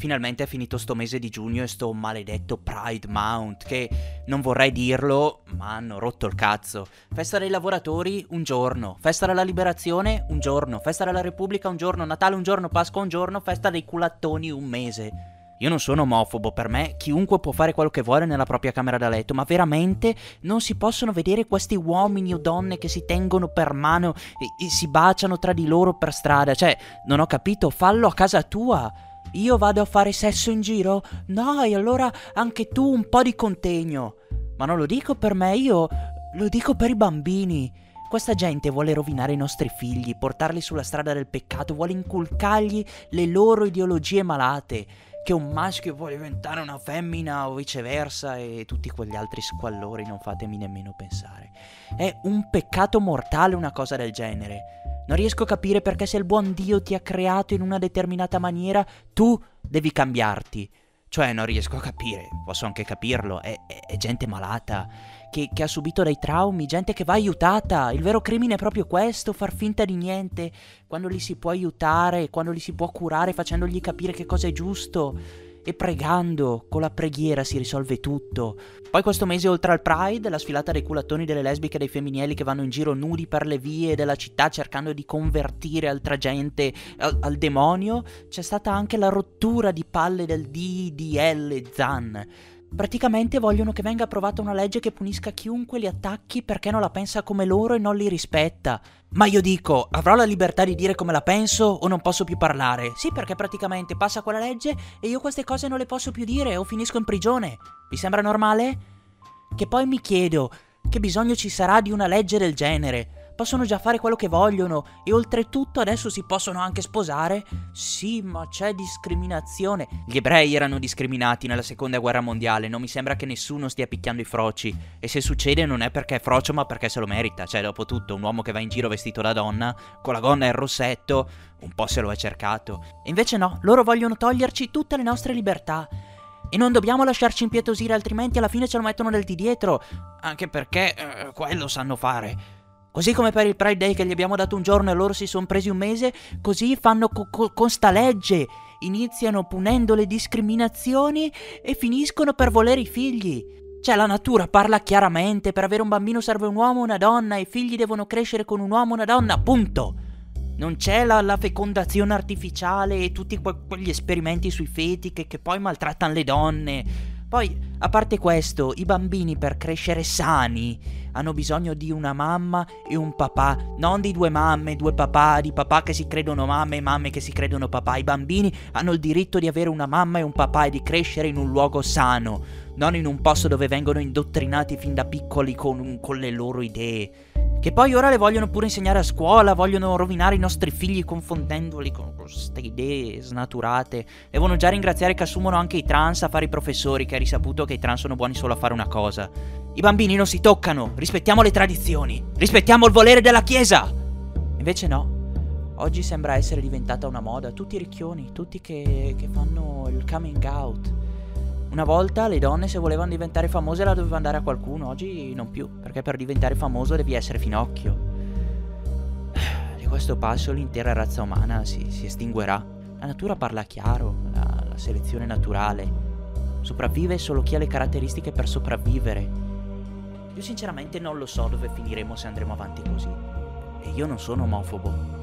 finalmente è finito sto mese di giugno e sto maledetto Pride Mount, che non vorrei dirlo, ma hanno rotto il cazzo. Festa dei lavoratori un giorno, festa della liberazione un giorno, festa della Repubblica un giorno, Natale un giorno, Pasqua un giorno, festa dei culattoni un mese. Io non sono omofobo, per me chiunque può fare quello che vuole nella propria camera da letto, ma veramente non si possono vedere questi uomini o donne che si tengono per mano e, e si baciano tra di loro per strada. Cioè, non ho capito, fallo a casa tua. Io vado a fare sesso in giro? No, e allora anche tu un po' di contegno. Ma non lo dico per me, io lo dico per i bambini. Questa gente vuole rovinare i nostri figli, portarli sulla strada del peccato, vuole inculcargli le loro ideologie malate che un maschio può diventare una femmina o viceversa e tutti quegli altri squallori non fatemi nemmeno pensare. È un peccato mortale una cosa del genere. Non riesco a capire perché se il buon Dio ti ha creato in una determinata maniera, tu devi cambiarti. Cioè, non riesco a capire, posso anche capirlo, è, è, è gente malata, che, che, ha subito dei traumi, gente che va aiutata. Il vero crimine è proprio questo, far finta di niente, quando li si può aiutare, quando li si può curare facendogli capire che cosa è giusto. E pregando, con la preghiera si risolve tutto. Poi questo mese oltre al Pride, la sfilata dei culattoni delle lesbiche e dei femminili che vanno in giro nudi per le vie della città cercando di convertire altra gente al, al demonio, c'è stata anche la rottura di palle del DDL Zan Praticamente vogliono che venga approvata una legge che punisca chiunque li attacchi perché non la pensa come loro e non li rispetta. Ma io dico, avrò la libertà di dire come la penso o non posso più parlare? Sì, perché praticamente passa quella legge e io queste cose non le posso più dire o finisco in prigione. Vi sembra normale? Che poi mi chiedo, che bisogno ci sarà di una legge del genere? Possono già fare quello che vogliono e oltretutto adesso si possono anche sposare? Sì, ma c'è discriminazione. Gli ebrei erano discriminati nella seconda guerra mondiale, non mi sembra che nessuno stia picchiando i froci. E se succede non è perché è frocio, ma perché se lo merita. Cioè, dopo tutto, un uomo che va in giro vestito da donna, con la gonna e il rossetto, un po' se lo è cercato. E invece no, loro vogliono toglierci tutte le nostre libertà. E non dobbiamo lasciarci impietosire, altrimenti alla fine ce lo mettono del di dietro. Anche perché eh, quello sanno fare. Così come per il Pride Day che gli abbiamo dato un giorno e loro si sono presi un mese, così fanno co- co- con sta legge. Iniziano punendo le discriminazioni e finiscono per volere i figli. Cioè la natura parla chiaramente, per avere un bambino serve un uomo e una donna, i figli devono crescere con un uomo e una donna, punto. Non c'è la, la fecondazione artificiale e tutti que- quegli esperimenti sui feti che, che poi maltrattano le donne. Poi, a parte questo, i bambini per crescere sani hanno bisogno di una mamma e un papà, non di due mamme, due papà, di papà che si credono mamme e mamme che si credono papà. I bambini hanno il diritto di avere una mamma e un papà e di crescere in un luogo sano, non in un posto dove vengono indottrinati fin da piccoli con, con le loro idee. Che poi ora le vogliono pure insegnare a scuola, vogliono rovinare i nostri figli confondendoli con queste idee snaturate. Devono già ringraziare che assumono anche i trans a fare i professori, che ha risaputo che i trans sono buoni solo a fare una cosa. I bambini non si toccano, rispettiamo le tradizioni, rispettiamo il volere della Chiesa! Invece no. Oggi sembra essere diventata una moda, tutti ricchioni, tutti che, che fanno il coming out. Una volta le donne se volevano diventare famose la doveva andare a qualcuno, oggi non più, perché per diventare famoso devi essere finocchio. Di questo passo l'intera razza umana si, si estinguerà. La natura parla chiaro, la, la selezione naturale. Sopravvive solo chi ha le caratteristiche per sopravvivere. Io sinceramente non lo so dove finiremo se andremo avanti così. E io non sono omofobo.